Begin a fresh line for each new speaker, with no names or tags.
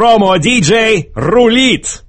Промо-диджей рулит!